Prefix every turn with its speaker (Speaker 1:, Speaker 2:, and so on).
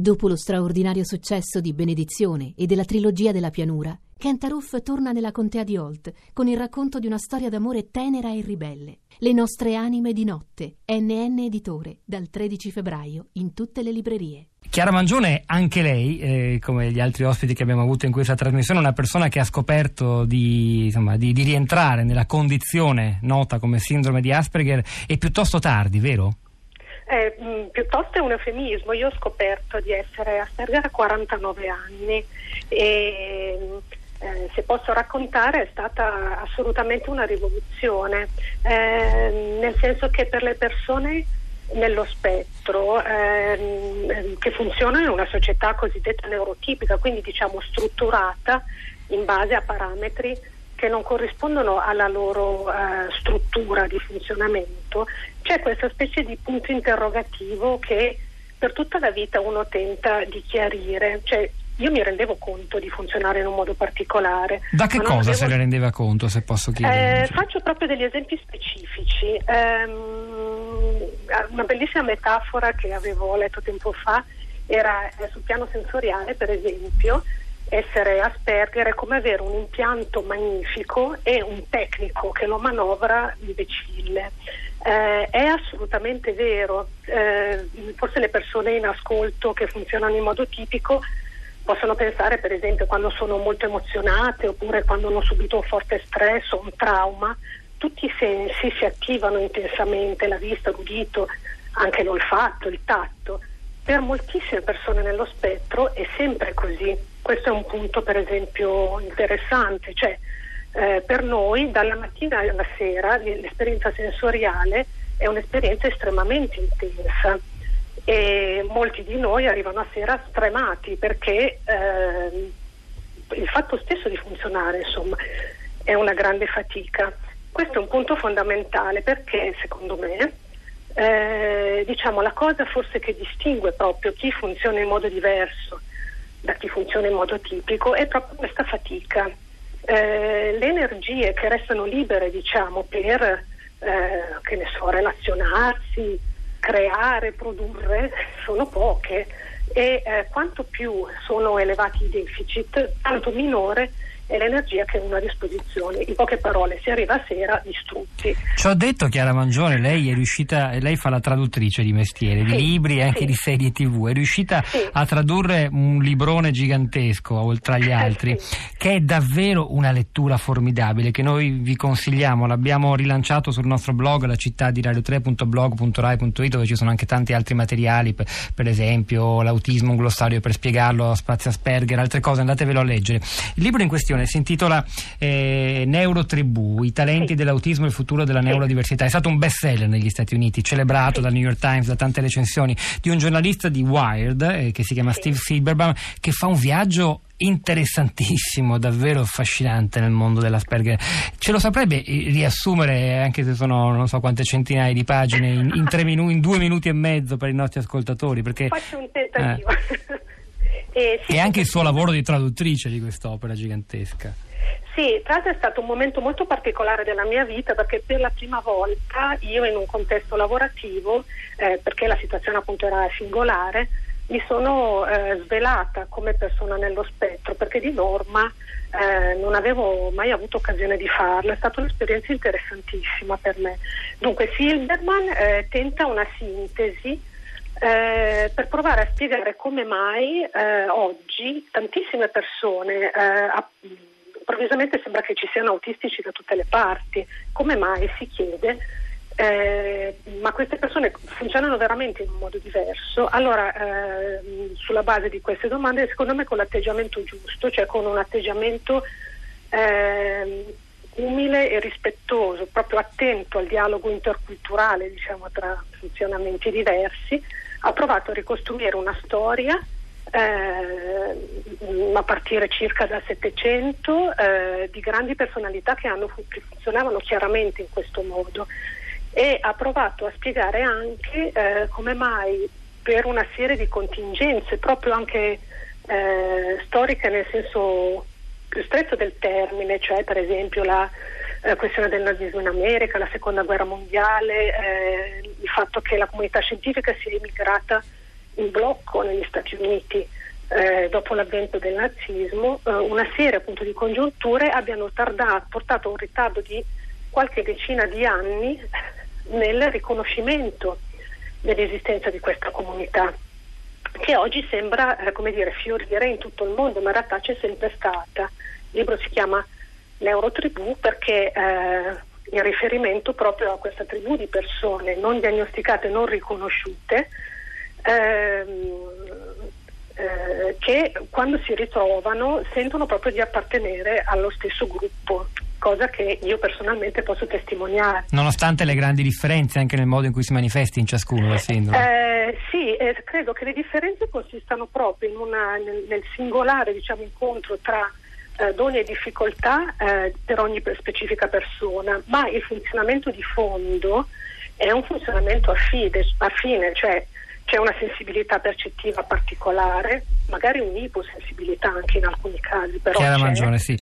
Speaker 1: Dopo lo straordinario successo di Benedizione e della trilogia della pianura, Kent Aruf torna nella contea di Holt con il racconto di una storia d'amore tenera e ribelle. Le nostre anime di notte, NN Editore, dal 13 febbraio in tutte le librerie.
Speaker 2: Chiara Mangione, anche lei, eh, come gli altri ospiti che abbiamo avuto in questa trasmissione, è una persona che ha scoperto di, insomma, di, di rientrare nella condizione nota come sindrome di Asperger e piuttosto tardi, vero?
Speaker 3: Eh, mh, piuttosto è un eufemismo. Io ho scoperto di essere Asperger a 49 anni e eh, se posso raccontare è stata assolutamente una rivoluzione, eh, nel senso che per le persone nello spettro ehm, che funzionano in una società cosiddetta neurotipica, quindi diciamo strutturata in base a parametri che non corrispondono alla loro eh, struttura di funzionamento, c'è questa specie di punto interrogativo che per tutta la vita uno tenta di chiarire, cioè io mi rendevo conto di funzionare in un modo particolare.
Speaker 2: Da che cosa avevo... se ne rendeva conto, se posso chiedere?
Speaker 3: Eh, faccio proprio degli esempi specifici. Um, una bellissima metafora che avevo letto tempo fa era eh, sul piano sensoriale, per esempio, essere Asperger è come avere un impianto magnifico e un tecnico che lo manovra imbecille. Eh, è assolutamente vero, eh, forse le persone in ascolto che funzionano in modo tipico possono pensare per esempio quando sono molto emozionate oppure quando hanno subito un forte stress o un trauma, tutti i sensi si attivano intensamente, la vista, l'udito, anche l'olfatto, il tatto. Per moltissime persone nello spettro è sempre così questo è un punto per esempio interessante, cioè eh, per noi dalla mattina alla sera l'esperienza sensoriale è un'esperienza estremamente intensa e molti di noi arrivano a sera stremati perché eh, il fatto stesso di funzionare insomma, è una grande fatica. Questo è un punto fondamentale perché secondo me eh, diciamo, la cosa forse che distingue proprio chi funziona in modo diverso da chi funziona in modo tipico è proprio questa fatica. Eh, le energie che restano libere diciamo, per eh, so, relazionarsi, creare, produrre sono poche e eh, quanto più sono elevati i deficit, tanto minore è l'energia che uno ha a disposizione. In poche parole, si arriva a sera distrutti.
Speaker 2: Ci ho detto Chiara Mangione, lei è riuscita, lei fa la traduttrice di mestiere, sì, di libri e anche sì. di serie tv, è riuscita sì. a tradurre un librone gigantesco oltre agli altri, che è davvero una lettura formidabile che noi vi consigliamo, l'abbiamo rilanciato sul nostro blog, la città di radio3.blog.rai.it dove ci sono anche tanti altri materiali, per, per esempio l'autismo, un glossario per spiegarlo, spazio Asperger, altre cose, andatevelo a leggere. Il libro in questione trasmissione si intitola eh, Neurotribù, i talenti sì. dell'autismo e il futuro della neurodiversità. È stato un best seller negli Stati Uniti, celebrato sì. dal New York Times, da tante recensioni, di un giornalista di Wired eh, che si chiama sì. Steve Silberbaum, che fa un viaggio interessantissimo, davvero affascinante nel mondo dell'Asperger. Ce lo saprebbe riassumere, anche se sono non so quante centinaia di pagine, in, in, minu- in due minuti e mezzo per i nostri ascoltatori? Perché,
Speaker 3: Faccio un tentativo. Eh.
Speaker 2: E, sì, e anche il suo lavoro di traduttrice di quest'opera gigantesca.
Speaker 3: Sì, tra l'altro è stato un momento molto particolare della mia vita perché per la prima volta io in un contesto lavorativo, eh, perché la situazione appunto era singolare, mi sono eh, svelata come persona nello spettro perché di norma eh, non avevo mai avuto occasione di farlo, è stata un'esperienza interessantissima per me. Dunque Silberman eh, tenta una sintesi eh, per provare a spiegare come mai eh, oggi tantissime persone, eh, improvvisamente sembra che ci siano autistici da tutte le parti, come mai? Si chiede, eh, ma queste persone funzionano veramente in un modo diverso? Allora, eh, sulla base di queste domande, secondo me con l'atteggiamento giusto, cioè con un atteggiamento ehm, umile e rispettoso, proprio attento al dialogo interculturale diciamo, tra funzionamenti diversi, ha provato a ricostruire una storia eh, a partire circa dal Settecento eh, di grandi personalità che, hanno, che, funzionavano chiaramente in questo modo e ha provato a spiegare anche eh, come mai per una serie di contingenze proprio anche eh, storiche nel senso più stretto del termine, cioè per esempio la eh, questione del nazismo in America, la seconda guerra mondiale, eh, il fatto che la comunità scientifica sia immigrata in blocco negli Stati Uniti eh, dopo l'avvento del nazismo, eh, una serie appunto di congiunture abbiano tardato, portato a un ritardo di qualche decina di anni nel riconoscimento dell'esistenza di questa comunità che oggi sembra eh, come dire, fiorire in tutto il mondo, ma in realtà c'è sempre stata. Il libro si chiama Neurotribù perché eh, in riferimento proprio a questa tribù di persone non diagnosticate, non riconosciute, ehm, eh, che quando si ritrovano sentono proprio di appartenere allo stesso gruppo, cosa che io personalmente posso testimoniare.
Speaker 2: Nonostante le grandi differenze anche nel modo in cui si manifesti in ciascuno la
Speaker 3: sindrome? Eh, sì, eh, credo che le differenze consistano proprio una, nel, nel, singolare diciamo, incontro tra eh, doni e difficoltà eh, per ogni specifica persona, ma il funzionamento di fondo è un funzionamento affide, affine, cioè c'è una sensibilità percettiva particolare, magari un'iposensibilità anche in alcuni casi, però
Speaker 2: Chiara. Mangione, sì.